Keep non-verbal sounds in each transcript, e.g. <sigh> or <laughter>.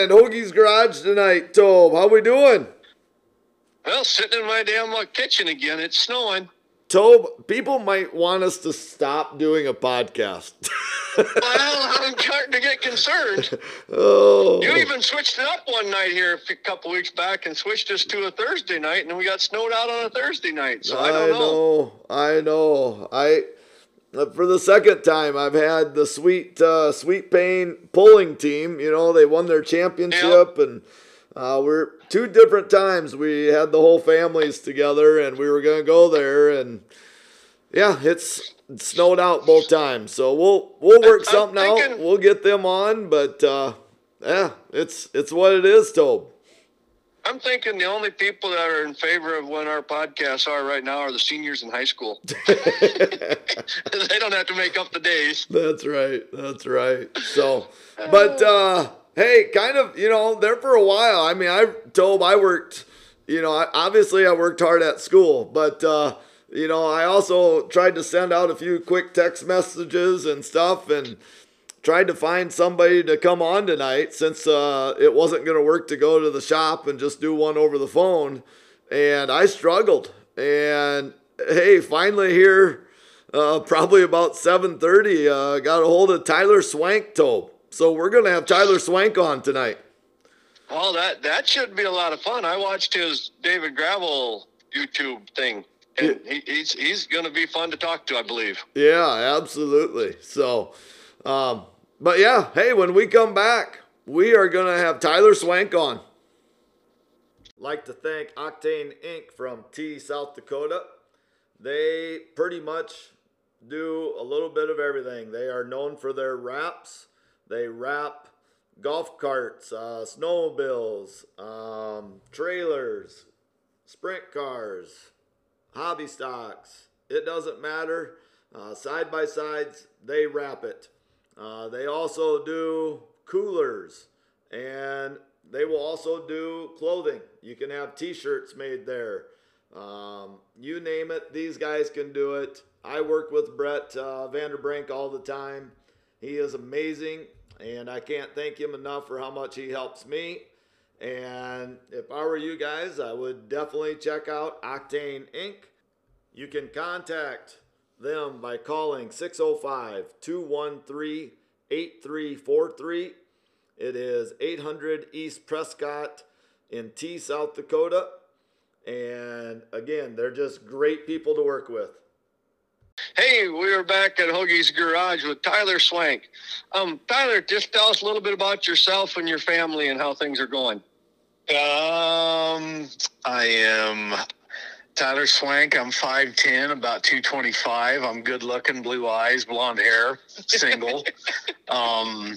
in Hoagie's garage tonight, Tobe. How we doing? Well, sitting in my damn uh, kitchen again. It's snowing. Tobe, people might want us to stop doing a podcast. <laughs> well, I'm starting to get concerned. oh. You even switched it up one night here a couple weeks back and switched us to a Thursday night, and then we got snowed out on a Thursday night. So I, don't know. I know. I for the second time I've had the sweet uh, sweet pain pulling team. You know, they won their championship, yep. and uh, we're two different times we had the whole families together, and we were gonna go there, and yeah, it's snowed out both times. So we'll we'll work something thinking, out. We'll get them on, but uh, yeah, it's it's what it is, Tobe. I'm thinking the only people that are in favor of when our podcasts are right now are the seniors in high school. <laughs> <laughs> they don't have to make up the days. That's right. That's right. So, but uh, hey, kind of, you know, there for a while. I mean, I told I worked, you know, I, obviously I worked hard at school, but uh, you know, I also tried to send out a few quick text messages and stuff and tried to find somebody to come on tonight since uh, it wasn't going to work to go to the shop and just do one over the phone. And I struggled. And hey, finally here, uh, probably about 7.30, uh, got a hold of Tyler Swank Tobe. So we're going to have Tyler Swank on tonight. Well, that, that should be a lot of fun. I watched his David Gravel YouTube thing and he, he's he's going to be fun to talk to, I believe. Yeah, absolutely. So, um, but yeah, hey, when we come back, we are going to have Tyler Swank on. Like to thank Octane Inc. from Tea, South Dakota. They pretty much do a little bit of everything. They are known for their wraps. They wrap golf carts, uh, snowmobiles, um, trailers, sprint cars, hobby stocks. It doesn't matter. Uh, side by sides, they wrap it. Uh, they also do coolers and they will also do clothing. You can have t shirts made there. Um, you name it, these guys can do it. I work with Brett uh, Vanderbrink all the time. He is amazing, and I can't thank him enough for how much he helps me. And if I were you guys, I would definitely check out Octane Inc. You can contact them by calling 605 213 8343. It is 800 East Prescott in Tea, South Dakota. And again, they're just great people to work with. Hey, we are back at Hoagie's Garage with Tyler Swank. Um, Tyler, just tell us a little bit about yourself and your family and how things are going. Um, I am Tyler Swank. I'm 5'10, about 225. I'm good looking, blue eyes, blonde hair, single. <laughs> um,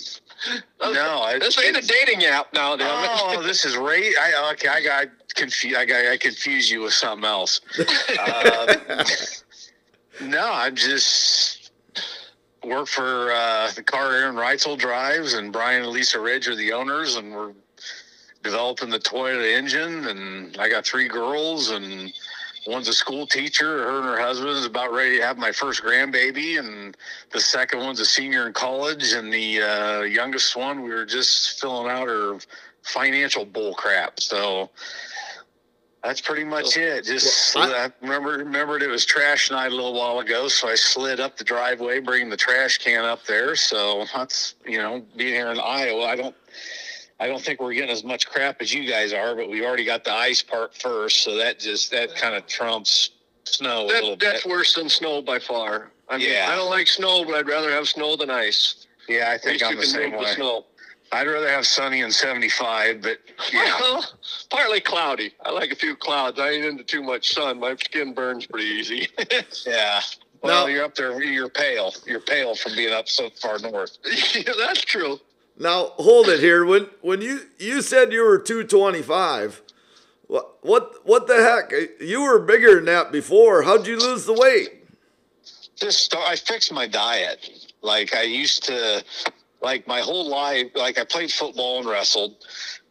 no, I, this ain't a dating app now. Oh, this is right. I okay. I got confused. I got I confused you with something else. Uh, <laughs> no, I just work for uh, the car Aaron Reutzel drives, and Brian and Lisa Ridge are the owners, and we're developing the Toyota engine. And I got three girls, and one's a school teacher. Her and her husband is about ready to have my first grandbaby, and the second one's a senior in college, and the uh, youngest one we were just filling out her financial bull crap. So that's pretty much it. Just well, I, I remember remembered it was trash night a little while ago, so I slid up the driveway, bringing the trash can up there. So that's you know, being here in Iowa, I don't I don't think we're getting as much crap as you guys are, but we already got the ice part first, so that just that kind of trumps snow that, a little bit. that's worse than snow by far. I mean, yeah, I don't like snow, but I'd rather have snow than ice. Yeah, I think I'm the same way. The snow. I'd rather have sunny and 75, but yeah. Well, partly cloudy. I like a few clouds. I ain't into too much sun. My skin burns pretty easy. <laughs> yeah. Well, no. you're up there. You're pale. You're pale from being up so far north. yeah, <laughs> <laughs> that's true. Now hold it here. When when you you said you were 225, what what what the heck? You were bigger than that before. How'd you lose the weight? Just I fixed my diet. Like I used to, like my whole life. Like I played football and wrestled,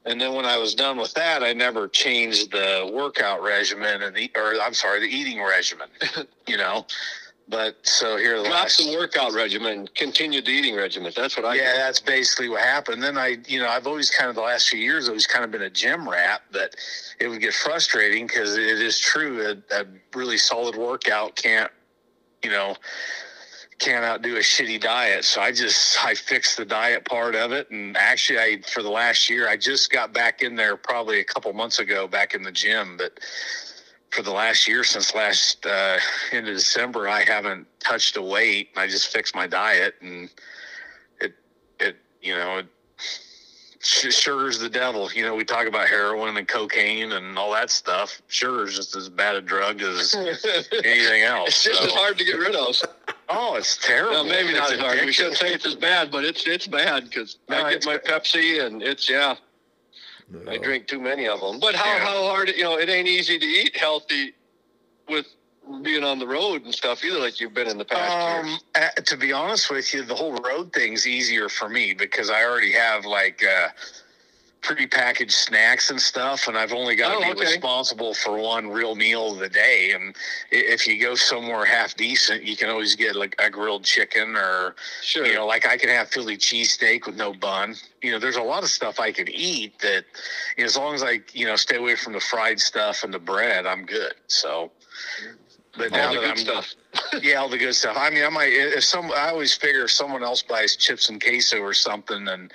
and then when I was done with that, I never changed the workout regimen and the or I'm sorry, the eating regimen. <laughs> you know, but so here the last some workout regimen, continued the eating regimen. That's what I yeah, that's basically what happened. Then I, you know, I've always kind of the last few years, always kind of been a gym rat, but it would get frustrating because it is true a, a really solid workout can't, you know, can't outdo a shitty diet. So I just I fixed the diet part of it, and actually, I for the last year, I just got back in there probably a couple months ago, back in the gym, but. For the last year, since last uh, end of December, I haven't touched a weight. I just fixed my diet, and it it you know, it, sugar's the devil. You know, we talk about heroin and cocaine and all that stuff. Sugar's just as bad a drug as <laughs> anything else. It's just so- as hard to get rid of. Oh, it's terrible. Maybe not It's as hard. We shouldn't say it's as bad, but it's it's bad because No, I get my Pepsi and it's yeah. I drink too many of them. But how Yeah. how hard you know it ain't easy to eat healthy with being on the road and stuff either, like you've been in the past. Um, uh, to be honest with you, the whole road thing's easier for me because I already have like uh, pre-packaged snacks and stuff, and I've only got to Oh, be okay. responsible for one real meal of the day. And if you go somewhere half decent, you can always get like a grilled chicken or Sure. you know, like I can have Philly cheesesteak with no bun. You know, there's a lot of stuff I could eat that, you know, as long as I, you know, stay away from the fried stuff and the bread, I'm good. So, but now all the that good I'm, stuff. <laughs> yeah, all the good stuff. I mean, I might if some. I always figure if someone else buys chips and queso or something, and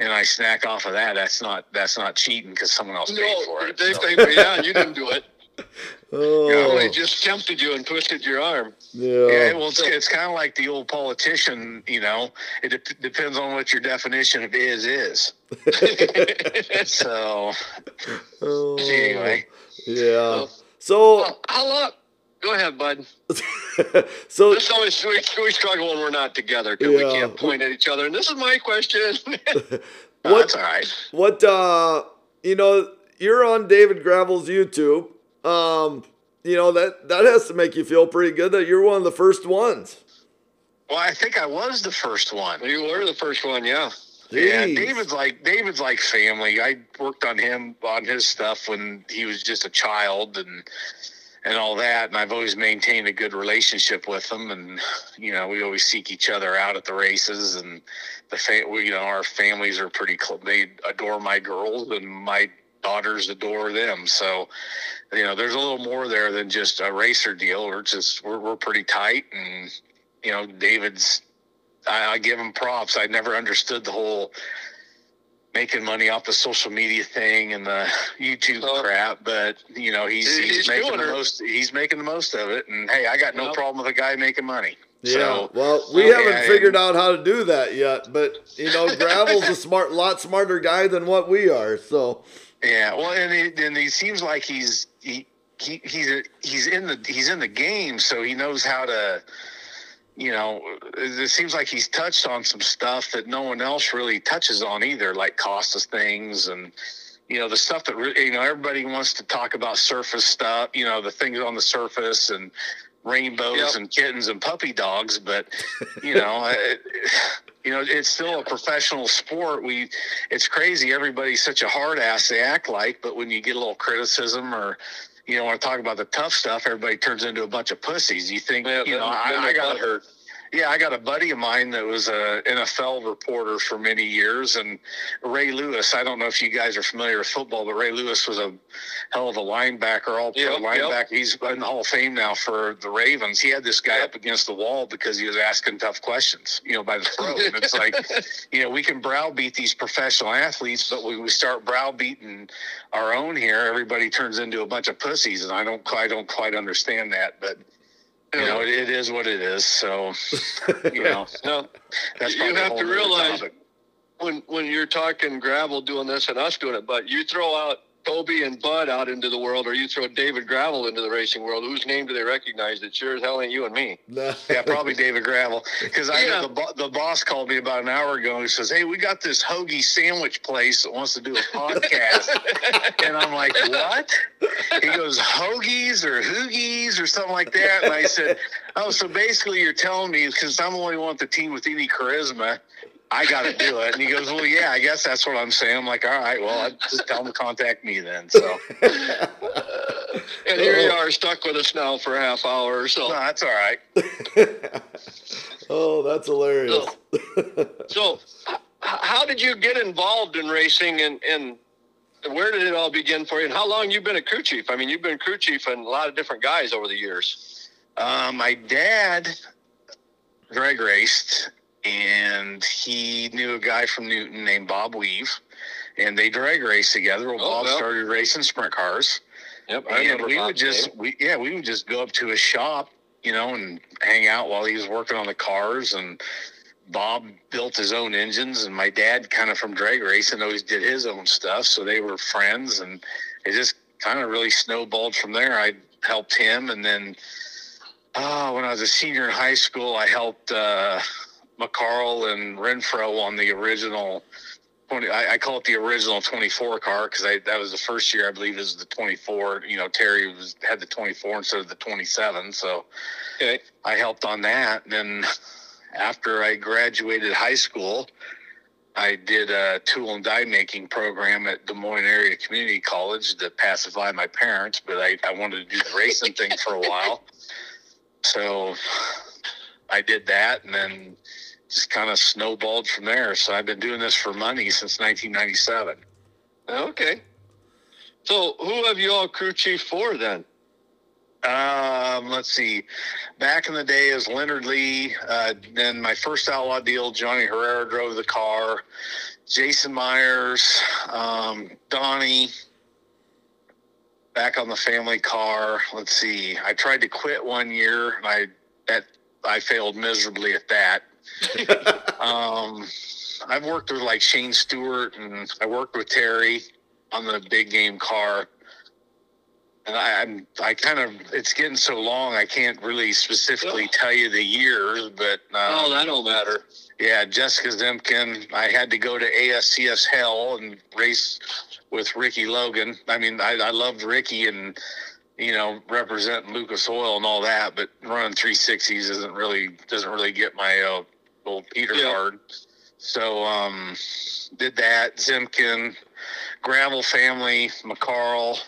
and I snack off of that, that's not that's not cheating because someone else paid for No, it. they So, think, yeah, you didn't do it. <laughs> Oh, They just tempted you and twisted your arm. yeah. yeah, well, it's, it's kind of like the old politician. You know, it dep depends on what your definition of is is. <laughs> So Oh, anyway, Yeah. So, Well, how long? Go ahead, bud. <laughs> so This always we, we struggle when we're not together because we can't point at each other. And this is my question. oh, <laughs> what <laughs> that's all right. what uh you know you're on David Gravel's YouTube. Um, you know that that has to make you feel pretty good that you're one of the first ones. Well, I think I was the first one. you were the first one, yeah. Yeah, David's like David's like family. I worked on him on his stuff when he was just a child and and all that, and I've always maintained a good relationship with them. And you know, we always seek each other out at the races, and the fa- we, you know our families are pretty close. They adore my girls, and my daughters adore them. So you know, there's a little more there than just a racer deal. We're just we're we're pretty tight, and you know, David's I, I give him props. I never understood the whole making money off the social media thing and the <laughs> YouTube Oh. crap, but you know he's he's, he's making the it. most. He's making the most of it, and hey, I got no Well. problem with a guy making money. Yeah. So well, we okay, haven't figured out how to do that yet, but you know, <laughs> Gravel's a smart, lot smarter guy than what we are. So, yeah, well, and he, and he seems like he's he, he he's a, he's in the he's in the game, so he knows how to. You know, it seems like he's touched on some stuff that no one else really touches on either, like cost of things and you know the stuff that re- you know everybody wants to talk about surface stuff. You know, the things on the surface and rainbows Yep. and kittens and puppy dogs, but <laughs> you know, it, you know, it's still a professional sport. We, it's crazy. Everybody's such a hard ass they act like, but when you get a little criticism or you know, want to talk about the tough stuff, everybody turns into a bunch of pussies. You think, Yeah, you know, I, I got hurt. Yeah, I got a buddy of mine that was a NFL reporter for many years, and Ray Lewis. I don't know if you guys are familiar with football, but Ray Lewis was a hell of a linebacker, all pro Yep, yep. linebacker. He's in the Hall of Fame now for the Ravens. He had this guy up against the wall because he was asking tough questions, you know, by the throat. and it's like, <laughs> you know, we can browbeat these professional athletes, but when we start browbeating our own here, everybody turns into a bunch of pussies, and I don't, I don't quite understand that, but. You know, it, it is what it is. So, <laughs> you know, No, that's You have to realize- topic. when when you're talking gravel doing this and us doing it, but you throw out Toby and Bud out into the world, or you throw David Gravel into the racing world, whose name do they recognize? It sure as hell ain't you and me. nah. Yeah, probably David Gravel. Because I Yeah. know the, bo- the boss called me about an hour ago and he says, Hey, we got this hoagie sandwich place that wants to do a podcast. <laughs> and I'm like, What? He goes, Hoagies or Hoogies or something like that. And I said, Oh, so basically you're telling me because I'm the only one with the team with any charisma. I got to do it. And he goes, Well, yeah, I guess that's what I'm saying. I'm like, All right, well, I just tell him to contact me then. So, <laughs> and here you are stuck with us now for a half hour or so. No, that's all right. <laughs> oh, that's hilarious. So, h- how did you get involved in racing and, and where did it all begin for you? And how long you been a crew chief? I mean, you've been crew chief and a lot of different guys over the years. Uh, my dad drag raced, and he knew a guy from Newton named Bob Weave, and they drag raced together. Well, Oh, Bob well. started racing sprint cars, Yep, I and we would just we yeah we would just go up to his shop, you know, and hang out while he was working on the cars and. Bob built his own engines, and my dad, kind of from drag racing, always did his own stuff. So they were friends, and it just kind of really snowballed from there. I helped him, and then uh, when I was a senior in high school, I helped uh, McCarl and Renfro on the original. 20, I, I call it the original 24 car because that was the first year I believe it was the 24. You know, Terry was had the 24 instead of the 27, so Okay. I helped on that. And then after I graduated high school, I did a tool and die making program at Des Moines Area Community College to pacify my parents, but I, I wanted to do the racing thing for a while. <laughs> So I did that and then just kind of snowballed from there. So I've been doing this for money since 1997. Okay. So, who have you all crew chief for then? Um, let's see. Back in the day, is Leonard Lee. Uh, then my first outlaw deal, Johnny Herrera drove the car. Jason Meyers, um, Donnie. Back on the family car. Let's see. I tried to quit one year, and I that I failed miserably at that. <laughs> um, I've worked with like Shane Stewart, and I worked with Terry on the big game car and I, I'm I kind of it's getting so long I can't really specifically tell you the years, but uh, oh, that don't matter. yeah, Jessica Zemken. I had to go to ASCS Hell and race with Ricky Logan. I mean, I, I loved Ricky and you know representing Lucas Oil and all that, but running 360s isn't really doesn't really get my uh, old Peter Yeah. card. So um, did that Zemken, Gravel family, McCarl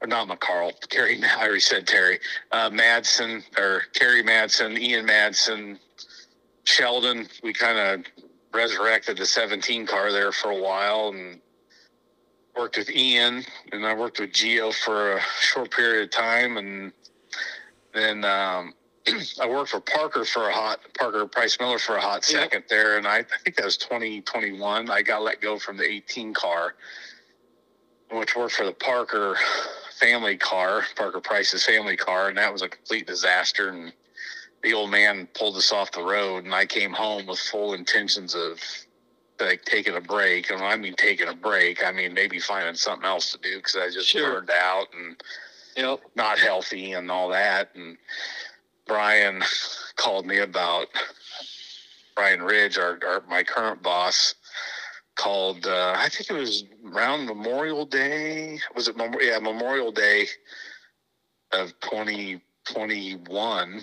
or not McCarl, Terry, <laughs> I already said Terry, uh, Madsen or Kerry Madsen, Ian Madsen, Sheldon. We kind of resurrected the 17 car there for a while and worked with Ian and I worked with Geo for a short period of time. And then, um, I worked for Parker for a hot Parker Price Miller for a hot Yeah. second there, and I, I think that was 2021. I got let go from the 18 car, which worked for the Parker family car, Parker Price's family car, and that was a complete disaster. And the old man pulled us off the road, and I came home with full intentions of like taking a break. And when I mean taking a break, I mean maybe finding something else to do because I just Sure. burned out and Yep. not healthy and all that. And Brian <laughs> called me about Brian Ridge, our, our my current boss, called. Uh, I think it was around Memorial Day. Was it? Mem- yeah, Memorial Day of twenty twenty one.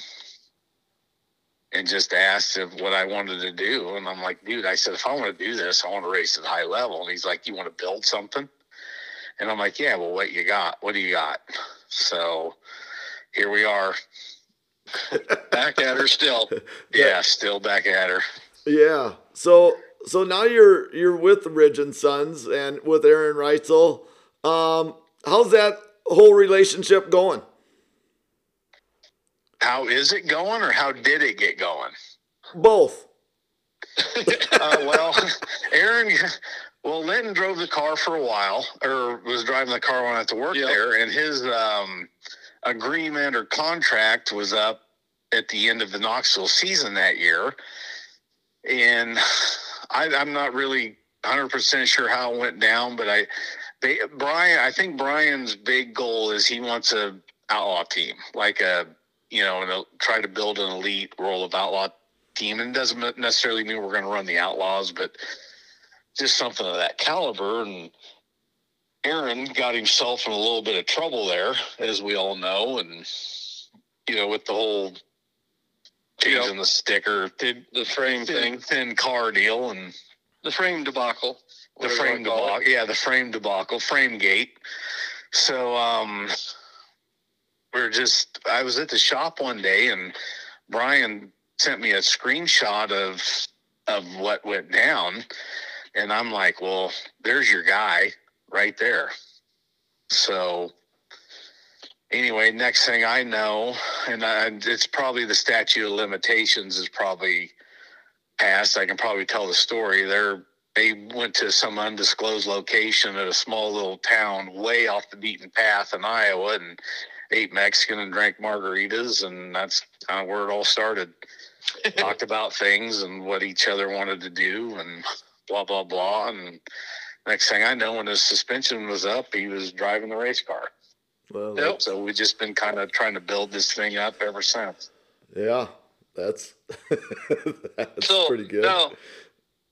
And just asked if what I wanted to do, and I'm like, dude, I said if I want to do this, I want to race at high level. And he's like, you want to build something? And I'm like, yeah, well, what you got? What do you got? So here we are. Back at her still. <laughs> Yeah, still back at her. Yeah. So so now you're you're with Ridge and Sons and with Aaron Reutzel. Um, how's that whole relationship going? How is it going, or how did it get going? Both. <laughs> Uh, well, Aaron, well, Lynton drove the car for a while, or was driving the car when I had to work Yep. there, and his um, agreement or contract was up at the end of the Knoxville season that year. And I, I'm not really 100% sure how it went down, but I, they, Brian, I think Brian's big goal is he wants a outlaw team, like a, you know, and try to build an elite World of Outlaw team. And it doesn't necessarily mean we're going to run the Outlaws, but just something of that caliber. And Aaron got himself in a little bit of trouble there, as we all know. And, you know, with the whole changing the sticker, thin, The frame thin, thing. thin car deal and The frame debacle. the frame wanna call it. debacle. Yeah, the frame debacle, frame gate. so um, we are just. I was at the shop one day, and Brian sent me a screenshot of of what went down, and I'm like, well, there's your guy right there. So anyway, next thing I know, and I, it's probably the statute of limitations is probably passed. I can probably tell the story. They're they went to some undisclosed location at a small little town way off the beaten path in Iowa and ate Mexican and drank margaritas, and that's kind of where it all started. <laughs> Talked about things and what each other wanted to do, and blah blah blah. And next thing I know, when his suspension was up, he was driving the race car. Well, yep. so we've just been kind of trying to build this thing up ever since. Yeah, that's <laughs> that's so, pretty good. Now,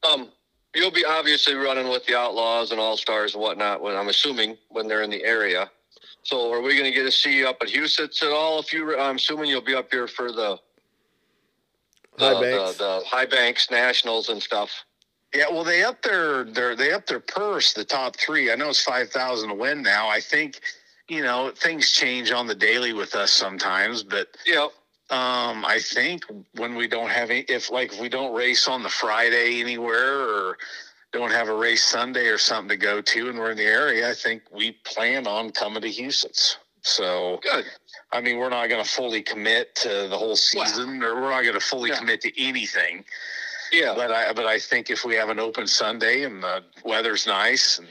um, you'll be obviously running with the Outlaws and All Stars and whatnot. When I'm assuming when they're in the area. So, are we going to get to see you up at Huset's at all? If you, I'm assuming you'll be up here for the High uh, Banks, the, the High Banks Nationals and stuff. Yeah, well, they up their their they up their purse. The top three. I know it's five thousand to win now. I think you know, things change on the daily with us sometimes, but yeah. Um, I think when we don't have any, if like if we don't race on the Friday anywhere or don't have a race Sunday or something to go to, and we're in the area, I think we plan on coming to Huset's. So good. I mean, we're not going to fully commit to the whole season, wow. or we're not going to fully yeah. commit to anything. Yeah. But I, but I think if we have an open Sunday and the weather's nice and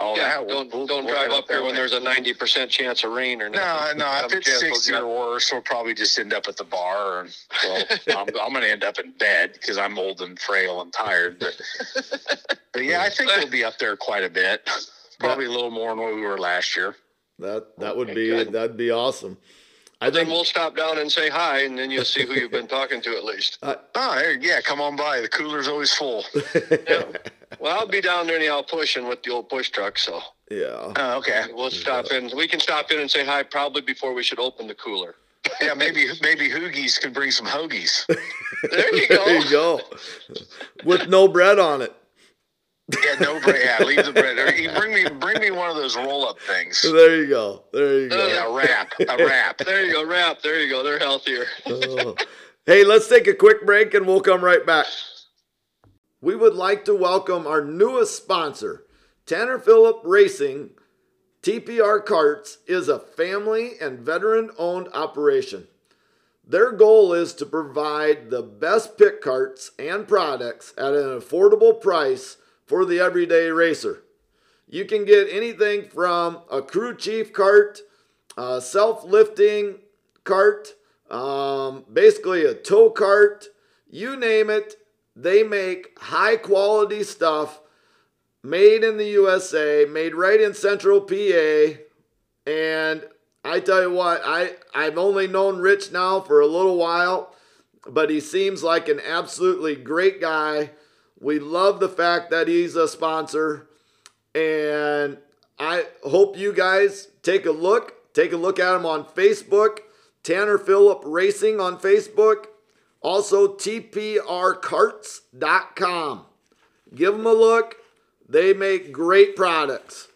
all yeah, that. Don't we'll, don't we'll drive up there when there's a ninety percent chance of rain or nothing. No, no. If it's sixty or worse, we'll probably just end up at the bar. And, well, <laughs> I'm, I'm going to end up in bed because I'm old and frail and tired. But, but yeah, I think we'll be up there quite a bit. Probably a little more than what we were last year. That that would be good. that'd be awesome. I think then we'll stop down and say hi, and then you'll see who you've been <laughs> talking to at least. Uh, oh, yeah, come on by. The cooler's always full. <laughs> yeah. Well, I'll be down there anyhow pushing with the old push truck, so. Yeah. Oh, okay. We'll stop yeah. in. We can stop in and say hi probably before we should open the cooler. <laughs> yeah, maybe maybe Hoogies can bring some hoagies. there you go. there you go. With no bread on it. Yeah, no bread. Yeah, leave the bread. Or bring me, bring me one of those roll-up things. There you go. There you go. Yeah, a wrap. A wrap. <laughs> there you go. Wrap. There you go. They're healthier. oh. Hey, let's take a quick break and we'll come right back. We would like to welcome our newest sponsor, Tanner Phillip Racing. TPR Karts is a family and veteran-owned operation. Their goal is to provide the best pit carts and products at an affordable price for the everyday racer. You can get anything from a crew chief cart, a self lifting cart, um, basically a tow cart, you name it. They make high quality stuff made in the USA, made right in central PA. And I tell you what, I, I've only known Rich now for a little while, but he seems like an absolutely great guy. We love the fact that he's a sponsor. And I hope you guys take a look. Take a look at him on Facebook, Tanner Phillip Racing on Facebook. Also, TPRcarts.com. Give them a look. They make great products.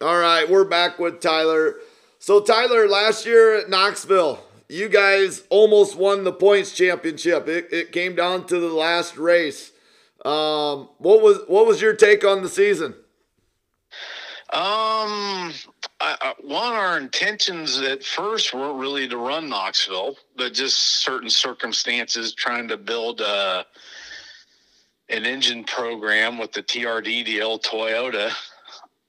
All right, we're back with Tyler. So, Tyler, last year at Knoxville, you guys almost won the points championship. It, it came down to the last race. Um, what was what was your take on the season? Um, I, one, our intentions at first weren't really to run Knoxville, but just certain circumstances trying to build a, uh, an engine program with the TRD deal, Toyota.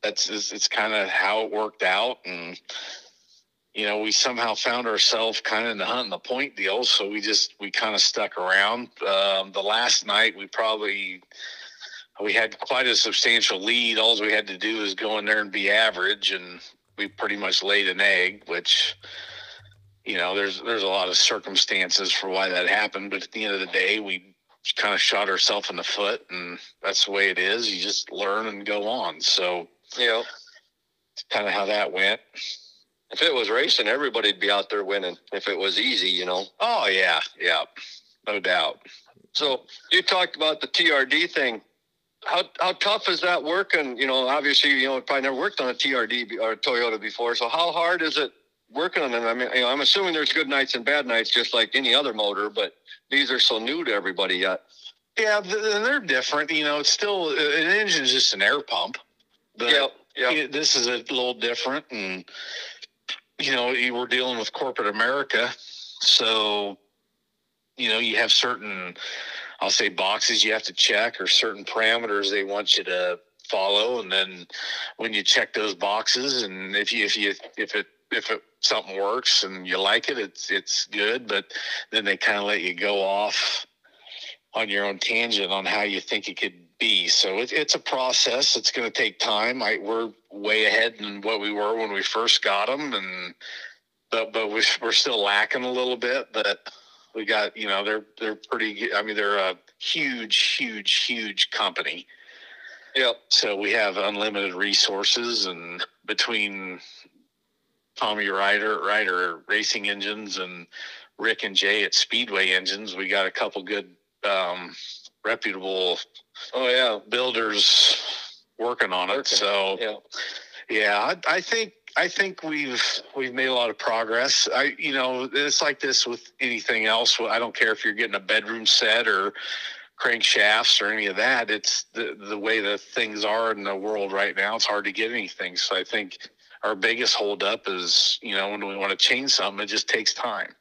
That's it's, it's kind of how it worked out, and you know, we somehow found ourselves kind of in the hunt and the point deal. So we just, we kind of stuck around. Um, the last night, we probably, we had quite a substantial lead. All we had to do was go in there and be average. And we pretty much laid an egg, which, you know, there's, there's a lot of circumstances for why that happened. But at the end of the day, we kind of shot ourselves in the foot. And that's the way it is. You just learn and go on. So, you know, kind of how that went. If it was racing, everybody'd be out there winning. If it was easy, you know. Oh yeah, yeah, no doubt. So you talked about the TRD thing. how how tough is that working? You know, obviously, you know, probably never worked on a TRD or a Toyota before. So how hard is it working on them? I mean, you know, I'm assuming there's good nights and bad nights, just like any other motor, but these are so new to everybody yet. Yeah, they're different. You know, it's still uh, an engine is just an air pump. But yep, yep. this is a little different, and you know, you were dealing with corporate America, so you know, you have certain, I'll say, boxes you have to check or certain parameters they want you to follow, and then when you check those boxes, and if you if you if it if it something works and you like it, it's it's good. But then they kind of let you go off on your own tangent on how you think it could be. So it, it's a process. It's going to take time. I, we're way ahead in what we were when we first got them, and but but we, we're still lacking a little bit. But we got you know they're they're pretty. I mean they're a huge, huge, huge company. Yep. So we have unlimited resources, and between Tommy Ryder, Ryder Racing Engines, and Rick and Jay at Speedway Engines, we got a couple good um, reputable oh yeah builders working on it. So yeah, yeah, I, I think I think we've we've made a lot of progress. I you know it's like this with anything else. I don't care if you're getting a bedroom set or crankshafts or any of that. It's the the way that things are in the world right now. It's hard to get anything. So I think our biggest holdup is you know when we want to change something, it just takes time.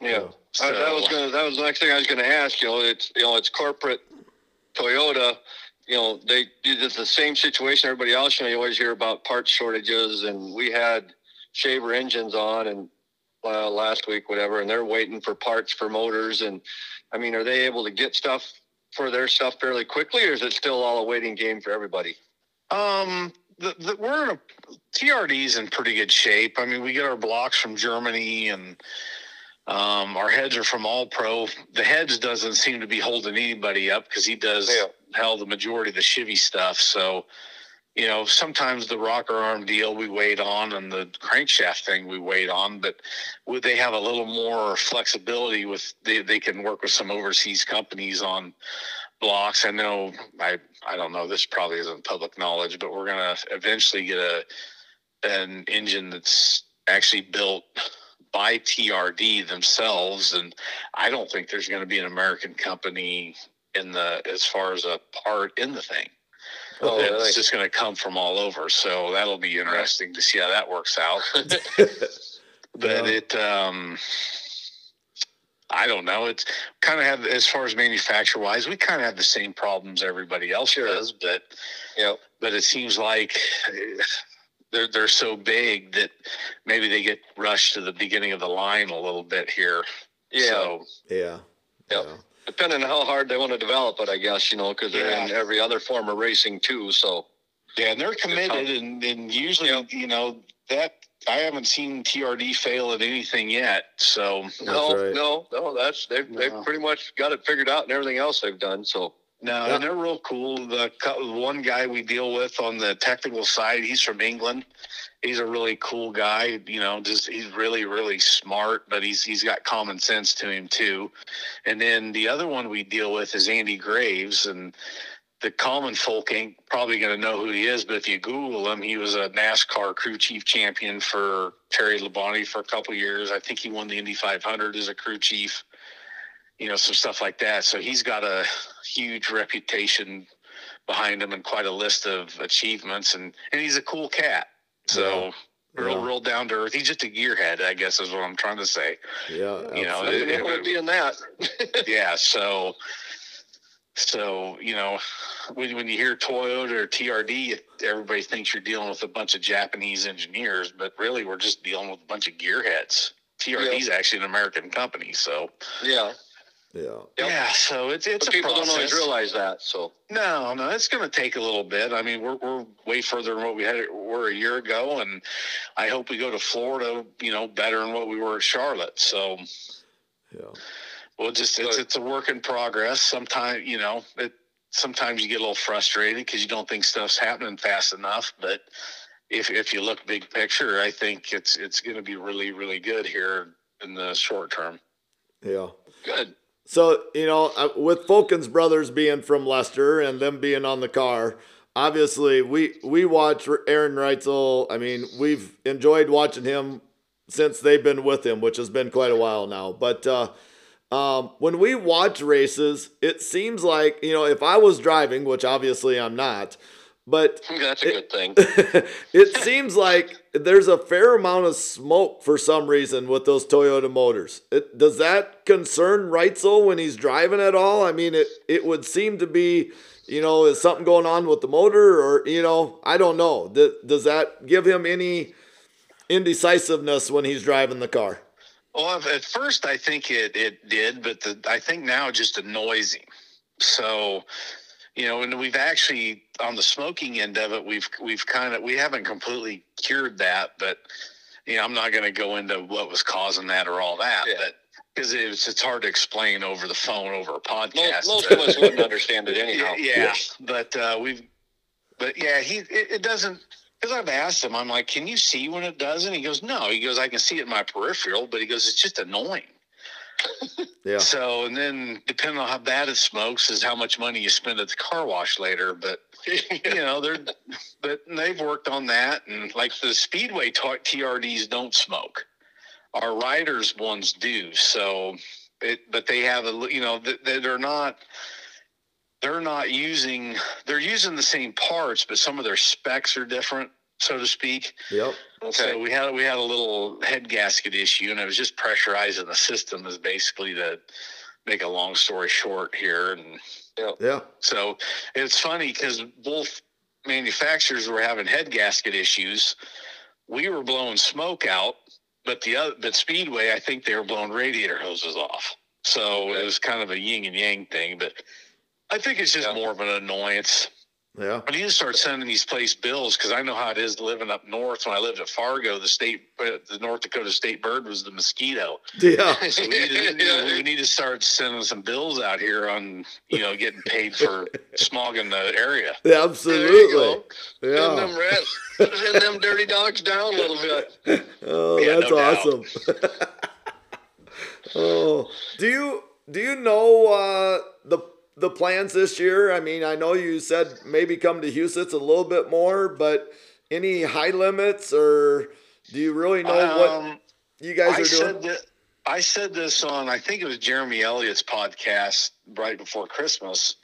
Yeah. So, I, that was gonna. That was the next thing I was gonna ask. You know, it's you know, it's corporate Toyota. You know, they it's the same situation everybody else. You know, you always hear about parts shortages, and we had Shaver engines on and uh, last week, whatever, and they're waiting for parts for motors. And I mean, are they able to get stuff for their stuff fairly quickly, or is it still all a waiting game for everybody? Um, the, the, we're TRD's in pretty good shape. I mean, we get our blocks from Germany and um, our heads are from All Pro. The heads doesn't seem to be holding anybody up because he does yeah. hell the majority of the Chevy stuff. So, you know, sometimes the rocker arm deal we wait on and the crankshaft thing we wait on, but would they have a little more flexibility with they, they can work with some overseas companies on blocks. I know I I don't know this probably isn't public knowledge, but we're gonna eventually get a an engine that's actually built by TRD themselves, and I don't think there's going to be an American company in the as far as a part in the thing. Oh, it's really? just going to come from all over. So that'll be interesting to see how that works out. <laughs> <laughs> but yeah. it, um, I don't know. It's kind of have as far as manufacturer wise, we kind of have the same problems everybody else sure. does. But you know, but it seems like they're they're so big that maybe they get rushed to the beginning of the line a little bit here. Yeah. So, yeah. Yep. Yeah. Depending on how hard they want to develop it, I guess you know, because they're yeah. in every other form of racing too. So. Yeah, and they're committed, and, and usually, yep. you know, that I haven't seen TRD fail at anything yet. So no, right. no, no, that's they've no. they've pretty much got it figured out and everything else they've done. So no, yeah. and they're real cool. The one guy we deal with on the technical side, he's from England. He's a really cool guy. You know, just he's really, really smart, but he's he's got common sense to him too. And then the other one we deal with is Andy Graves, and the common folk ain't probably going to know who he is, but if you Google him, he was a NASCAR crew chief champion for Terry Labonte for a couple years. I think he won the Indy 500 as a crew chief you know, some stuff like that. So he's got a huge reputation behind him and quite a list of achievements, and and he's a cool cat. So. Yeah. Real, yeah. real down to earth. He's just a gearhead, I guess, is what I'm trying to say. Yeah, you know, it, it would be in that. <laughs> yeah, so so, you know, when, when you hear Toyota or TRD, everybody thinks you're dealing with a bunch of Japanese engineers, but really we're just dealing with a bunch of gearheads. TRD is yeah. actually an American company, so yeah, yeah. Yeah. So it's it's but people process. don't always realize that. So no, no, it's going to take a little bit. I mean, we're we're way further than what we had were a year ago, and I hope we go to Florida, you know, better than what we were at Charlotte. So yeah. Well, just it's it's a work in progress. Sometimes you know it. Sometimes you get a little frustrated because you don't think stuff's happening fast enough. But if if you look big picture, I think it's it's going to be really really good here in the short term. Yeah. Good. So you know, uh, with Fulkins brothers being from Leicester and them being on the car, obviously we we watch Aaron Reutzel. I mean, we've enjoyed watching him since they've been with him, which has been quite a while now. But uh, um, when we watch races, it seems like you know if I was driving, which obviously I'm not, but <laughs> that's a it, good thing. <laughs> it seems like there's a fair amount of smoke for some reason with those Toyota motors. It, does that concern Reutzel when he's driving at all? I mean, it it would seem to be, you know, is something going on with the motor, or you know, I don't know. Does, does that give him any indecisiveness when he's driving the car? Well, at first I think it it did, but the, I think now it just annoys him. So, you know, and we've actually on the smoking end of it, we've we've kind of we haven't completely cured that, but you know, I'm not going to go into what was causing that or all that, Yeah. but because it's it's hard to explain over the phone over a podcast. Most, most of us wouldn't understand it anyhow. <laughs> Yeah, yeah. but uh, we've, but yeah, he it, it doesn't. Because I've asked him, I'm like, "Can you see when it doesn't?" He goes, "No." He goes, "I can see it in my peripheral," but he goes, "It's just annoying." Yeah. <laughs> So, and then depending on how bad it smokes, is how much money you spend at the car wash later. But <laughs> you know, they're but they've worked on that, and like the speedway t- TRDs don't smoke. Our riders ones do. So, it but they have a you know th- they're not they're not using they're using the same parts, but some of their specs are different, so to speak. Yep. So we had we had a little head gasket issue, and it was just pressurizing the system. Is basically to make a long story short here, and Yeah. so it's funny because both manufacturers were having head gasket issues. We were blowing smoke out, but the other but Speedway, I think they were blowing radiator hoses off. So it was kind of a yin and yang thing, but I think it's just Yeah. more of an annoyance. Yeah. I need to start sending these place bills because I know how it is living up north. When I lived at Fargo, the state, uh, the North Dakota state bird was the mosquito. Yeah. <laughs> So we need, to, Yeah. we need to start sending some bills out here on, you know, getting paid for smogging the area. Yeah, Absolutely. go. Send them rats, send them dirty dogs down a little bit. <laughs> Oh, Yeah, that's no awesome. <laughs> oh, do you do you know uh, the the plans this year? I mean, I know you said maybe come to Huset's a little bit more, but any high limits or do you really know what Um, you guys I are said doing? that. I said this on, I think it was Jeremy Elliott's podcast right before Christmas.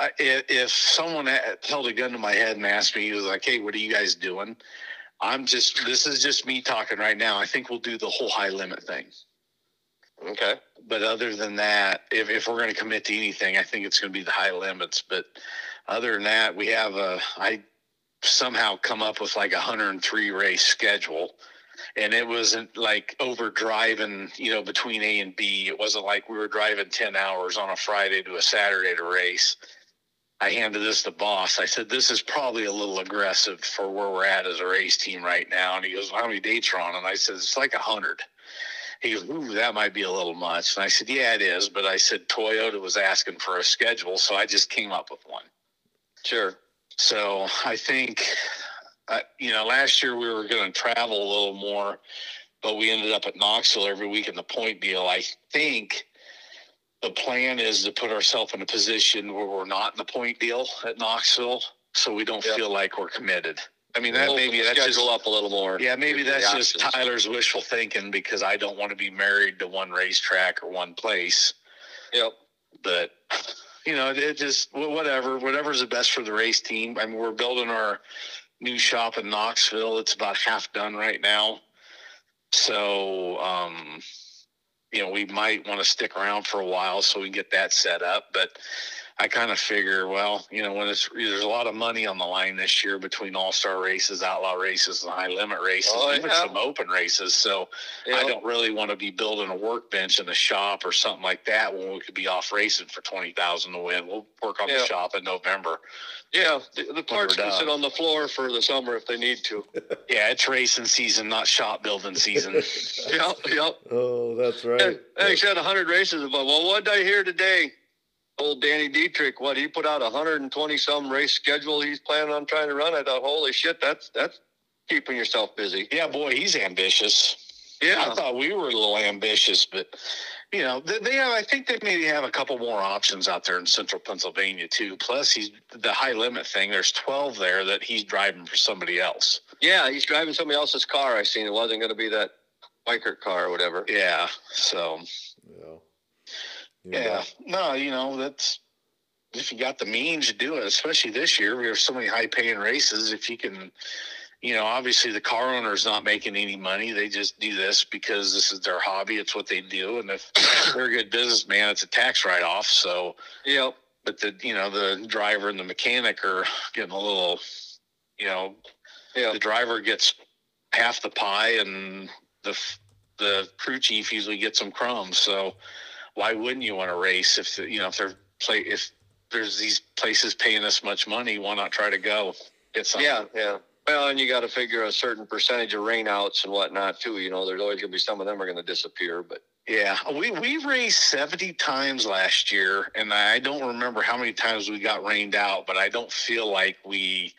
I, if, if someone held a gun to my head and asked me, he was like, "Hey, what are you guys doing?" I'm just. This is just me talking right now. I think we'll do the whole high limit thing. Okay. But other than that, if, if we're going to commit to anything, I think it's going to be the high limits. But other than that, we have a, I somehow come up with like a 103 race schedule. And it wasn't like over driving, you know, between A and B. It wasn't like we were driving 10 hours on a Friday to a Saturday to race. I handed this to boss. I said, this is probably a little aggressive for where we're at as a race team right now. And he goes, how many dates are on? And I said, it's like a hundred. He goes, Ooh, that might be a little much. And I said, Yeah, it is. But I said, Toyota was asking for a schedule. So I just came up with one. Sure. So I think, uh, you know, last year we were going to travel a little more, but we ended up at Knoxville every week in the point deal. I think the plan is to put ourselves in a position where we're not in the point deal at Knoxville. So we don't Yeah. feel like we're committed. I mean, that maybe that's just schedule up a little more. yeah, maybe that's just options. Tyler's wishful thinking because I don't want to be married to one racetrack or one place. Yep. But you know, it, it just whatever, whatever's the best for the race team. I mean, we're building our new shop in Knoxville. It's about half done right now. So, um, you know, we might want to stick around for a while so we can get that set up. But I kind of figure, well, you know, when it's there's a lot of money on the line this year between all star races, outlaw races, and high limit races, Oh, even some open races. So I don't really want to be building a workbench in a shop or something like that when we could be off racing for twenty thousand to win. We'll work on Yeah. the shop in November. Yeah. The, the parts we're can sit on the floor for the summer if they need to. <laughs> <laughs> Yeah, it's racing season, not shop building season. <laughs> Yep. Yep. Oh, that's right. And, and he said 100 races. But well, what did I hear today? Old Danny Dietrich, what he put out a 120 some race schedule he's planning on trying to run. I thought, holy shit, that's that's keeping yourself busy. yeah, boy, he's ambitious. Yeah, I thought we were a little ambitious, but you know, they, they have. I think they maybe have a couple more options out there in Central Pennsylvania too. Plus, he's the high limit thing. There's 12 there that he's driving for somebody else. Yeah, he's driving somebody else's car. I seen it wasn't going to be that biker car or whatever. Yeah. So. Yeah. Yeah. No, you know that's if you got the means to do it, especially this year, we have so many high paying races. If you can you know, obviously the car owner is not making any money. They just do this because this is their hobby. It's what they do. And if <coughs> they're a good businessman, it's a tax write off. So, yep. But the, you know, the driver and the mechanic are getting a little, you know, yeah. the driver gets half the pie and the, the crew chief usually gets some crumbs. So why wouldn't you want to race if, you know, if they're play, if there's these places paying this much money, why not try to go get something? Yeah. Yeah. Well, and you got to figure a certain percentage of rainouts and whatnot too. You know, there's always going to be some of them are going to disappear, but yeah, we we raced seventy times last year, and I don't remember how many times we got rained out, but I don't feel like we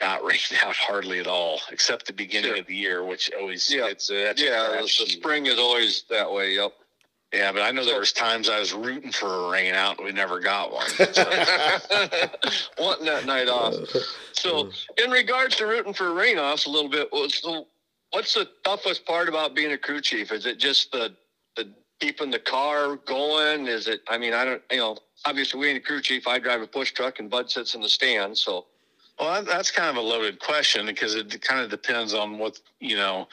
got <laughs> rained out hardly at all, except the beginning sure. of the year, which always yeah, it's uh, yeah, the spring is always that way. Yep. Yeah, but I know there was times I was rooting for a rain out and we never got one. <laughs> <laughs> Wanting that night off. So, in regards to rooting for rain offs, a little bit. So, what's the toughest part about being a crew chief? Is it just the the keeping the car going? Is it? I mean, I don't. You know, obviously, we ain't a crew chief. I drive a push truck, and Bud sits in the stand. So, well, that's kind of a loaded question because it kind of depends on what you know,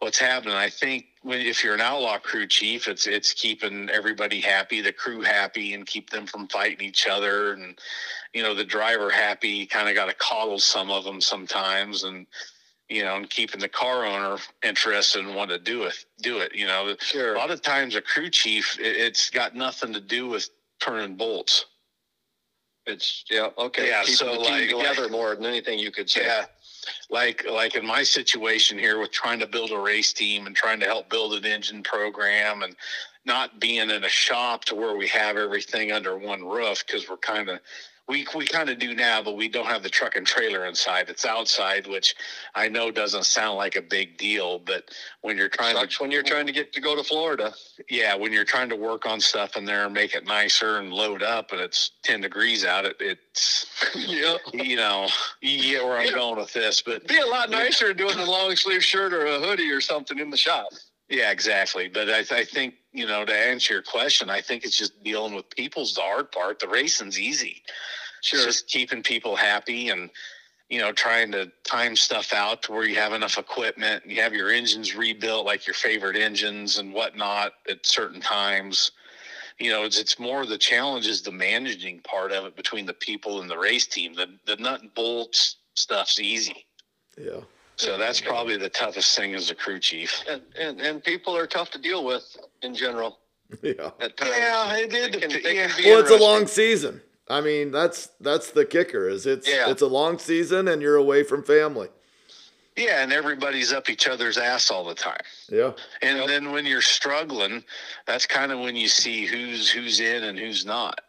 what's happening. I think when if you're an outlaw crew chief, it's it's keeping everybody happy, the crew happy, and keep them from fighting each other, and you know the driver happy. Kind of got to coddle some of them sometimes, and you know, and keeping the car owner interested and want to do it. Do it. You know, sure. a lot of times a crew chief, it, it's got nothing to do with turning bolts it's yeah okay. Yeah, Keeping so the team like- together like- more than anything you could say. Yeah. Like like in my situation here with trying to build a race team and trying to help build an engine program and not being in a shop to where we have everything under one roof because we're kind of we we kind of do now, but we don't have the truck and trailer inside. It's outside, which I know doesn't sound like a big deal, but when you're trying Sucks to when you're trying to get to go to Florida. yeah, when you're trying to work on stuff in there and make it nicer and load up, and it's ten degrees out, it, it's <laughs> yeah. you know you get where I'm Yeah. going with this, but Be a lot nicer doing a long sleeve shirt or a hoodie or something in the shop. Yeah, exactly. But I, I think, you know, to answer your question, I think it's just dealing with people's the hard part. The racing's easy. It's just keeping people happy and, you know, trying to time stuff out to where you have enough equipment and you have your engines rebuilt, like your favorite engines and whatnot at certain times. You know, it's, it's more the challenge is the managing part of it between the people and the race team. The, the nut and bolts stuff's easy. Yeah. So that's probably the toughest thing as a crew chief. And, and and people are tough to deal with in general <laughs> Yeah. Yeah, it They did. can- they yeah. Well, it's a long season. I mean, that's that's the kicker. Is it's Yeah. it's a long season and you're away from family. Yeah, and everybody's up each other's ass all the time. Yeah. And Yep. then when you're struggling, that's kind of when you see who's who's in and who's not.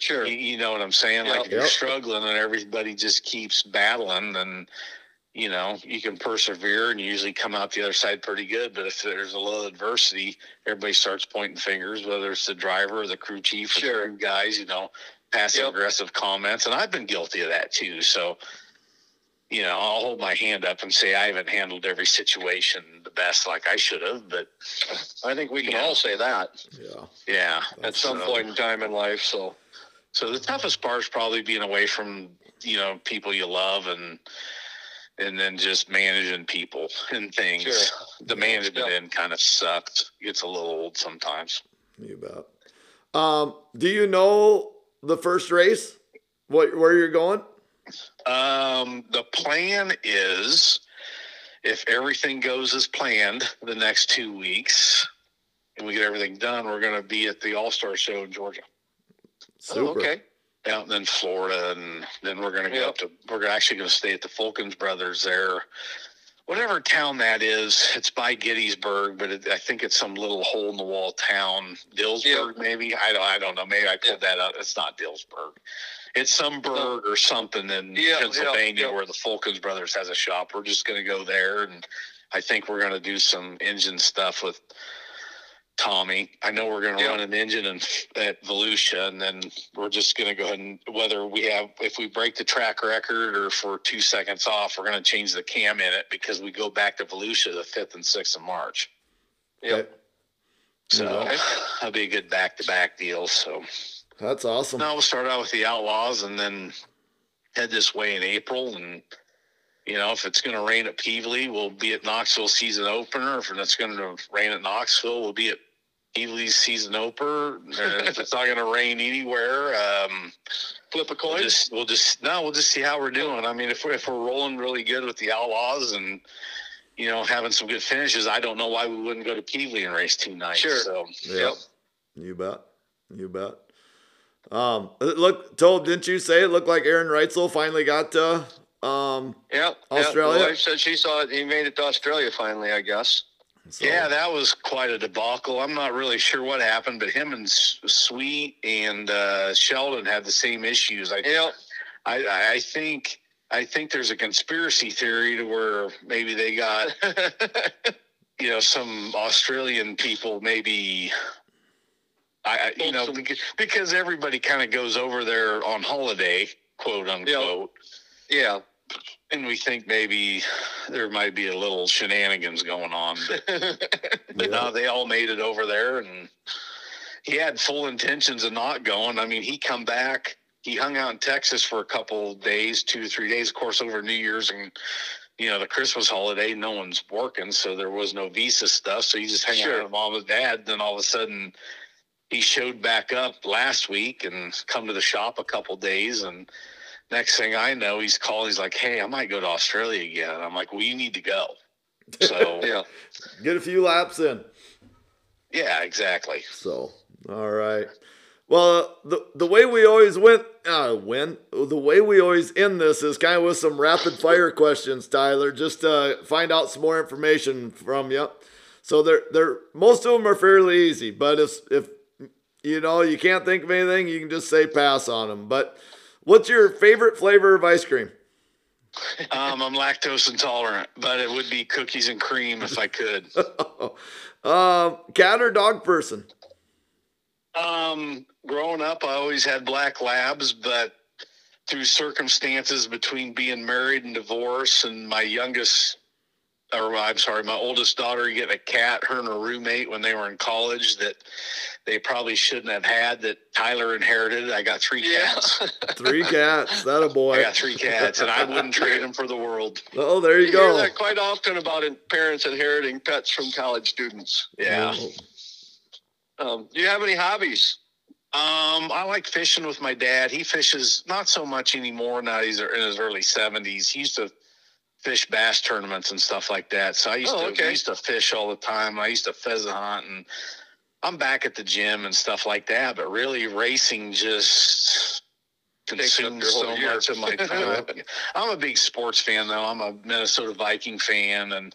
Sure. You, you know what I'm saying? Yep. Like if you're struggling and everybody just keeps battling, then you know you can persevere and you usually come out the other side pretty good. But if there's a little adversity, everybody starts pointing fingers, whether it's the driver or the crew chief or Sure. the crew guys. You know, passive Yep. aggressive comments, and I've been guilty of that too. So. You know, I'll hold my hand up and say I haven't handled every situation the best like I should have, but I think we can Yeah. all say that Yeah. yeah, at some so- point in time in life. So So the toughest part is probably being away from you know people you love and and then just managing people <laughs> and things. Sure. The management Yeah. end kind of sucks. Gets a little old sometimes. You bet. Um, do you know the first race? What where you're going? Um, the plan is if everything goes as planned the next two weeks and we get everything done, we're going to be at the All Star Show in Georgia. Super. oh, okay. Out and then Florida, and then we're going to go Yep. up to. We're actually going to stay at the Fulkins Brothers there, whatever town that is. It's by Gettysburg, but it, I think it's some little hole in the wall town, Dillsburg, maybe. I don't. I don't know. Maybe I pulled that out. It's not Dillsburg. It's some burg or something in Pennsylvania where the Fulkins Brothers has a shop. We're just going to go there, and I think we're going to do some engine stuff with Tommy. I know we're going to Yeah. run an engine in, at Volusia, and then we're just going to go ahead and whether we have if we break the track record or for two seconds off, we're going to change the cam in it because we go back to Volusia the fifth and sixth of March. Yep. So Okay. that'll be a good back to back deal. So That's awesome. Now we'll start out with the Outlaws and then head this way in April. And, you know, if it's going to rain at Pevely, we'll be at Knoxville season opener. If it's going to rain at Knoxville, we'll be at Pevely's season opener. If it's not going to rain anywhere, um, Flip a we'll coin. just, we'll just, no, we'll just see how we're doing. I mean, if we're, if we're rolling really good with the Outlaws and, you know, having some good finishes, I don't know why we wouldn't go to Peevely and race two nights. Sure. So, Yep. You bet. You bet. Um, look, told, didn't you say it looked like Aaron Reutzel finally got to, um, Yep. Australia? Yep. The wife said she saw it. He made it to Australia finally, I guess. So- Yeah, that was quite a debacle. I'm not really sure what happened, but him and Sweet and uh, Sheldon had the same issues. I, Yep. I, I- I think, I think there's a conspiracy theory to where maybe they got, <laughs> you know, some Australian people maybe. I, I you know, because, because everybody kind of goes over there on holiday, quote unquote, yeah. And we think maybe there might be a little shenanigans going on. But <laughs> Yeah. no, they all made it over there, and he had full intentions of not going. I mean, he come back. He hung out in Texas for a couple days, two three days, of course, over New Year's and you know the Christmas holiday. No one's working, so there was no visa stuff. So he just hang Sure. out with mom and dad. Then all of a sudden, he showed back up last week and come to the shop a couple days and. Next thing I know, he's calling. He's like, "Hey, I might go to Australia again." I'm like, "Well, you need to go." So <laughs> Yeah. Get a few laps in. yeah, exactly. So, all right. Well, the the way we always went, uh, win. The way we always end this is kind of with some rapid fire questions, Tyler, just to find out some more information from you. So they're they're most of them are fairly easy, but if if you know you can't think of anything, you can just say pass on them. But what's your favorite flavor of ice cream? Um, I'm lactose intolerant, but it would be cookies and cream if I could. <laughs> um, cat or dog person? Um, growing up, I always had black labs, but through circumstances between being married and divorce, and my youngest, or I'm sorry, my oldest daughter getting a cat, her and her roommate when they were in college, that they probably shouldn't have had, that Tyler inherited. I got three Yeah. cats. <laughs> Three cats. That a boy. I got three cats, and I wouldn't trade them for the world. Oh, there you You hear go. that quite often about in- parents inheriting pets from college students. Yeah. Um, do you have any hobbies? Um, I like fishing with my dad. He fishes not so much anymore now. He's in his early seventies. He used to fish bass tournaments and stuff like that. So I used Oh, to okay. I used to fish all the time. I used to pheasant hunt and I'm back at the gym and stuff like that. But really, racing just consumes so year. much of my <laughs> time. I'm a big sports fan, though. I'm a Minnesota Viking fan and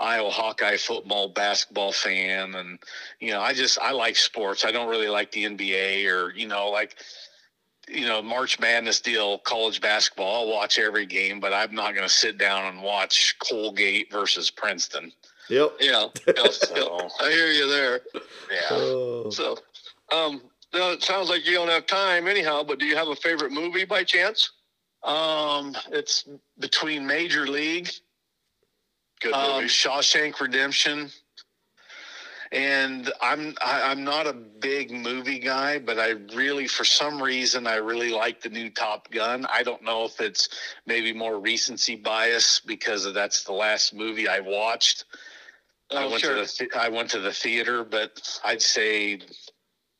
Iowa Hawkeye football, basketball fan, and you know, I just I like sports. I don't really like the NBA or you know, like you know, March Madness deal, college basketball. I'll watch every game, but I'm not going to sit down and watch Colgate versus Princeton. Yep. Yeah. Yep, yep. So I hear you there. yeah. Oh. So, um, no, it sounds like you don't have time anyhow, but do you have a favorite movie by chance? Um, it's between Major League Good um. Shawshank Redemption. And I'm I, I'm not a big movie guy, but I really, for some reason, I really like the new Top Gun. I don't know if it's maybe more recency bias because that's the last movie I watched. I Oh, went sure. to the th- I went to the theater, but I'd say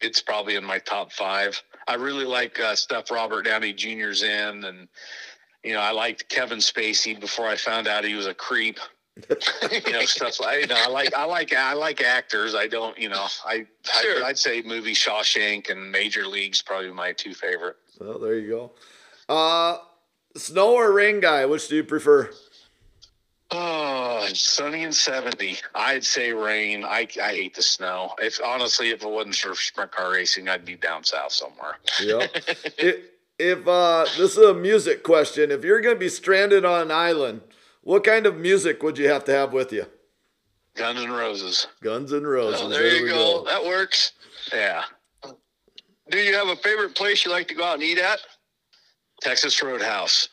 it's probably in my top five. I really like uh, stuff Robert Downey Jr.'s in, and you know I liked Kevin Spacey before I found out he was a creep. <laughs> you know stuff like you know I like I like I like actors. I don't you know I, Sure. I I'd say movie Shawshank and Major League's probably my two favorite. Well, there you go. Uh, snow or rain guy? Which do you prefer? Oh, sunny and seventy. I'd say rain. I I hate the snow. If honestly, if it wasn't for sprint car racing, I'd be down south somewhere. Yep. <laughs> if, if uh, this is a music question, if you're gonna be stranded on an island, what kind of music would you have to have with you? Guns and Roses. Guns and Roses. Oh, there, you we go. That works. Yeah. Do you have a favorite place you like to go out and eat at? Texas Roadhouse.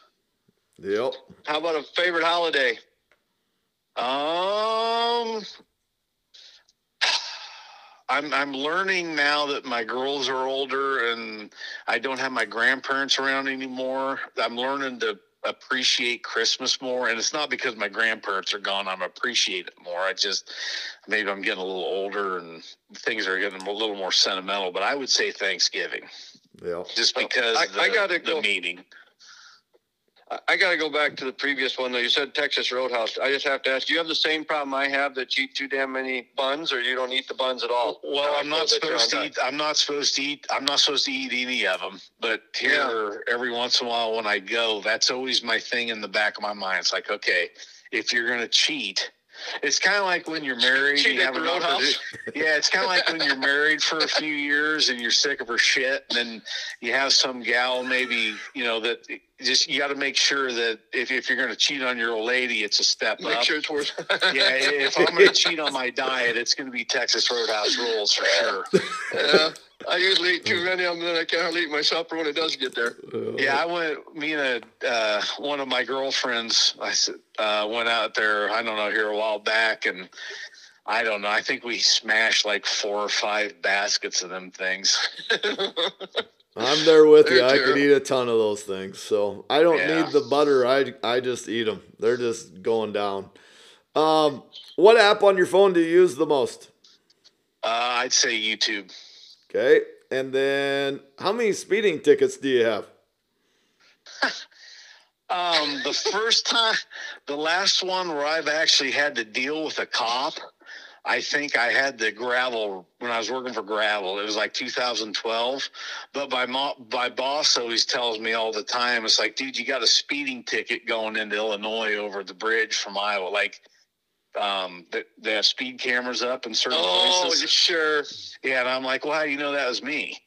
Yep. How about a favorite holiday? Um, I'm I'm learning now that my girls are older and I don't have my grandparents around anymore. I'm learning to appreciate Christmas more, and it's not because my grandparents are gone. I'm appreciate it more. I just maybe I'm getting a little older and things are getting a little more sentimental. But I would say Thanksgiving, Yeah. just oh, because I- the, I gotta the go- meeting. I- got to go back to the previous one though. You said Texas Roadhouse. I just have to ask: Do you have the same problem I have that you eat too damn many buns, or you don't eat the buns at all? Well, I'm not supposed to eat. I'm not supposed to eat. I'm not supposed to eat any of them. But here, every once in a while, when I go, that's always my thing in the back of my mind. It's like, okay, if you're gonna cheat, it's kind of like when you're married. You have the an Roadhouse? Yeah, it's kind of like when you're married for a few years and you're sick of her shit, and then you have some gal maybe you know that just you got to make sure that if, if you're gonna cheat on your old lady, it's a step Make up. sure it's worth. Yeah, if I'm gonna cheat on my diet, it's gonna be Texas Roadhouse rules for sure. <laughs> yeah. I usually eat too many of them, then I can't hardly eat my supper when it does get there. Yeah, I went. Me and a, uh, one of my girlfriends, I said, uh, went out there. I don't know here a while back, and I don't know. I think we smashed like four or five baskets of them things. <laughs> I'm there with you. They're I could terrible. eat a ton of those things. So I don't Yeah. need the butter. I, I just eat them. They're just going down. Um, what app on your phone do you use the most? Uh, I'd say YouTube. Okay. And then how many speeding tickets do you have? <laughs> Um, the first time, the last one where I've actually had to deal with a cop, I think I had the gravel when I was working for gravel. It was like 2012. But my mo- my boss always tells me all the time, it's like, dude, you got a speeding ticket going into Illinois over the bridge from Iowa. Like, um, they, they have speed cameras up in certain Oh, places. sure. Yeah, and I'm like, well, how do you know that was me?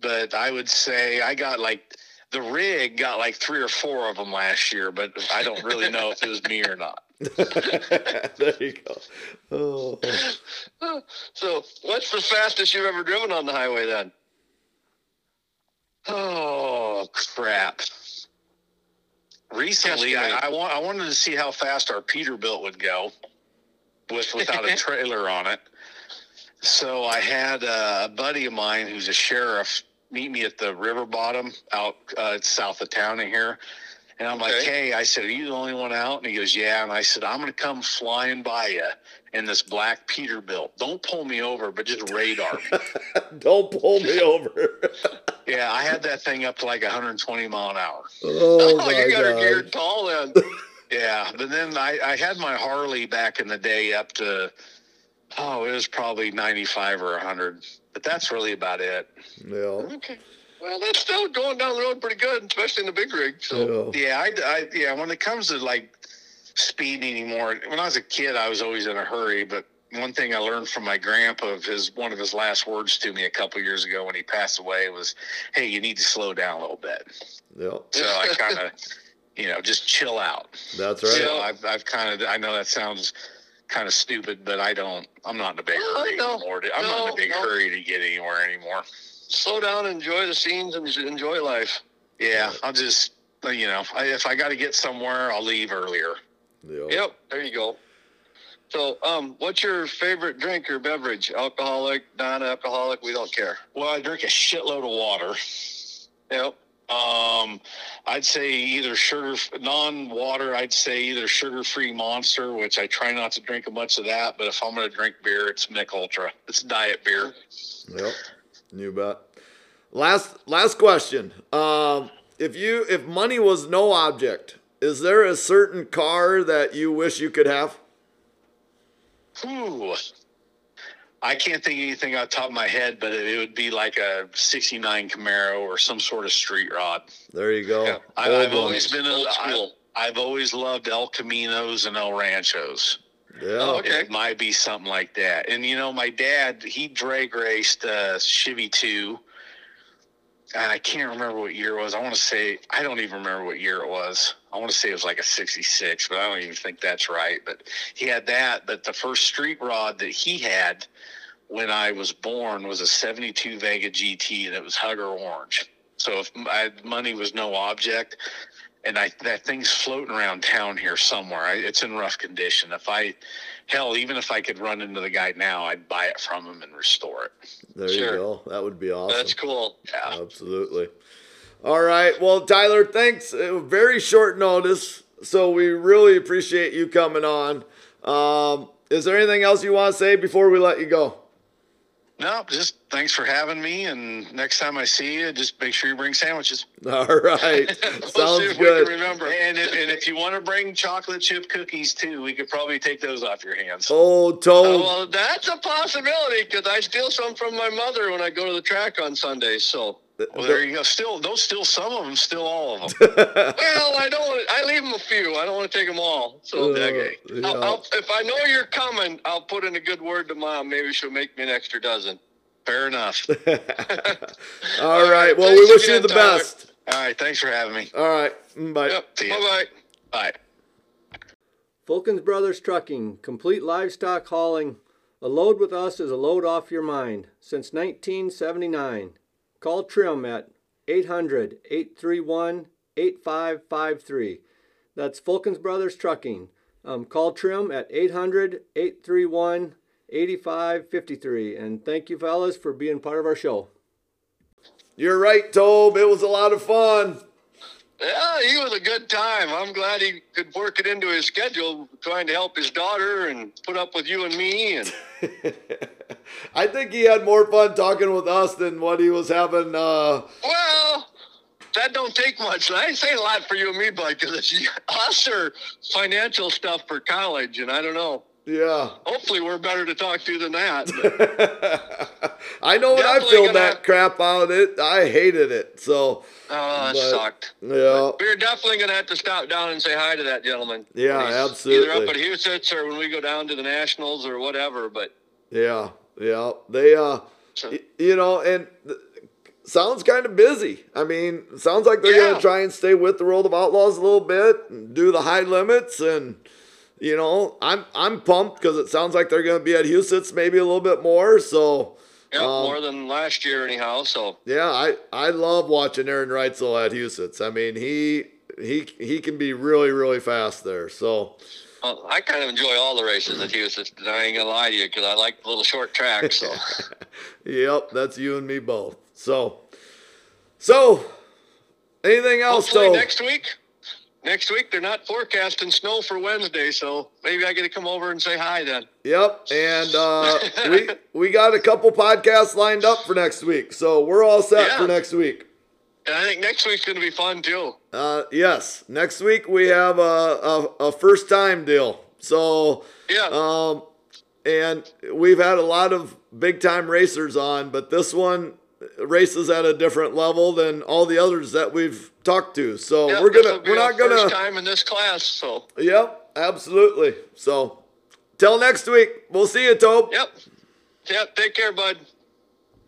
But I would say I got like the rig got like three or four of them last year, but I don't really know if it was me or not. <laughs> there you go. Oh. <laughs> So, what's the fastest you've ever driven on the highway then? Oh crap! Recently, Yes, I, I want I wanted to see how fast our Peterbilt would go with without a <laughs> trailer on it. So I had a buddy of mine who's a sheriff meet me at the river bottom out uh, south of town in here. And I'm like, hey, I said, are you the only one out? And he goes, yeah. And I said, I'm going to come flying by you in this black Peterbilt. Don't pull me over, but just radar. <laughs> Don't pull me over. <laughs> yeah, I had that thing up to like 120 mile an hour. oh, Oh, you got her geared tall then. <laughs> Yeah, but then I, I had my Harley back in the day up to, oh, it was probably 95 or 100. But that's really about it. Yeah. okay. Well, that's still going down the road pretty good, especially in the big rig. So, Yeah. Yeah, I, I yeah. When it comes to like speeding anymore, when I was a kid, I was always in a hurry. But one thing I learned from my grandpa of his one of his last words to me a couple years ago when he passed away was, "Hey, you need to slow down a little bit." Yeah. So I kind of, <laughs> you know, just chill out. That's right. So I've I've kind of I know that sounds kind of stupid, but I don't. I'm not in a big hurry no. anymore. to- I'm not in a big no. hurry to get anywhere anymore. slow down, enjoy the scenes, and enjoy life. Yeah, I'll just you know, I, if I got to get somewhere, I'll leave earlier. Yeah. Yep, there you go. So, um, what's your favorite drink or beverage? Alcoholic, non-alcoholic? We don't care. Well, I drink a shitload of water. Yep. Um, I'd say either sugar, non-water. I'd say either sugar-free Monster, which I try not to drink a much of that. But if I'm going to drink beer, it's Mich Ultra. It's diet beer. Yep. You bet. Last last question. Um, if you if money was no object, is there a certain car that you wish you could have? Ooh. I can't think of anything off the top of my head, but it, it would be like a '69 Camaro or some sort of street rod. There you go. Yeah. I, I've one. always been. Old A, I, school. I've always loved El Caminos and El Ranchos. Yeah. Oh, okay. It might be something like that. And you know, my dad, he drag raced uh, Chevy two, I can't remember what year it was. I want to say I don't even remember what year it was. I want to say it was like a '66, but I don't even think that's right. But he had that. But the first street rod that he had when I was born was a '72 Vega GT, and it was Hugger Orange. So if I, money was no object, and I that thing's floating around town here somewhere. I, it's in rough condition. If I, hell, even if I could run into the guy now, I'd buy it from him and restore it. There Sure. you go. That would be awesome. That's cool. Yeah. Absolutely. All right. Well, Tyler, thanks. Very short notice. So we really appreciate you coming on. Um, is there anything else you want to say before we let you go? No, just thanks for having me. And next time I see you, just make sure you bring sandwiches. <laughs> All right. <laughs> We'll Sounds good. remember. And if, and if you want to bring chocolate chip cookies too, we could probably take those off your hands. Oh, Oh, Toad. well, that's a possibility because I steal some from my mother when I go to the track on Sundays. So, Well, there you go. Still, those still some of them, still all of them. <laughs> well, I don't. Want I leave them a few. I don't want to take them all. So, Uh, okay. yeah. I'll, I'll, if I know you're coming, I'll put in a good word to mom. Maybe she'll make me an extra dozen. Fair enough. <laughs> All right. Well, we wish you the Tyler. best. All right. Thanks for having me. All right. Bye. Yep. Bye bye. Bye. Fulkins Brothers Trucking, complete livestock hauling. A load with us is a load off your mind. Since 1979. Call Trim at 800 831 8553. That's Fulkins Brothers Trucking. Um, call Trim at 800 831 8553. And thank you, fellas, for being part of our show. You're right, Tobe. It was a lot of fun. Yeah, he was a good time. I'm glad he could work it into his schedule, trying to help his daughter and put up with you and me. And <laughs> I think he had more fun talking with us than what he was having. Uh, well, that don't take much. I say a lot for you and me, bud, because it's <laughs> us or financial stuff for college, and I don't know. Yeah. Hopefully, we're better to talk to than that. <laughs> I know when I filled gonna that crap out, it I hated it. So oh, that But- sucked. yeah, We're definitely going to have to stop down and say hi to that gentleman. Yeah, absolutely. Either up at Huset's or when we go down to the Nationals or whatever. But yeah, yeah. They uh, So- y- you know, and th- sounds kind of busy. I mean, sounds like they're Yeah. gonna try and stay with the World of Outlaws a little bit, and do the high limits, and you know, I'm I'm pumped because it sounds like they're gonna be at Huset's maybe a little bit more. So. yeah, Um, more than last year anyhow. So Yeah, I, I love watching Aaron Reutzel at Huset's. I mean, he he he can be really really fast there. So uh, I kind of enjoy all the races at Huset's. I ain't gonna lie to you because I like the little short tracks. So <laughs> yep, that's you and me both. So so anything else? hopefully So next week. Next week they're not forecasting snow for Wednesday, so maybe I get to come over and say hi then. yep, and uh, we <laughs> we got a couple podcasts lined up for next week. So we're all set Yeah. for next week. And I think next week's gonna be fun too. Uh, yes, next week we have a, a, a first time deal. So Yeah. Um, and we've had a lot of big time racers on, but this one races at a different level than all the others that we've talked to. So Yeah, we're gonna we're not gonna first time in this class. So Yep, absolutely. So till next week. We'll see you, Tope. yep, yep. Take care, bud.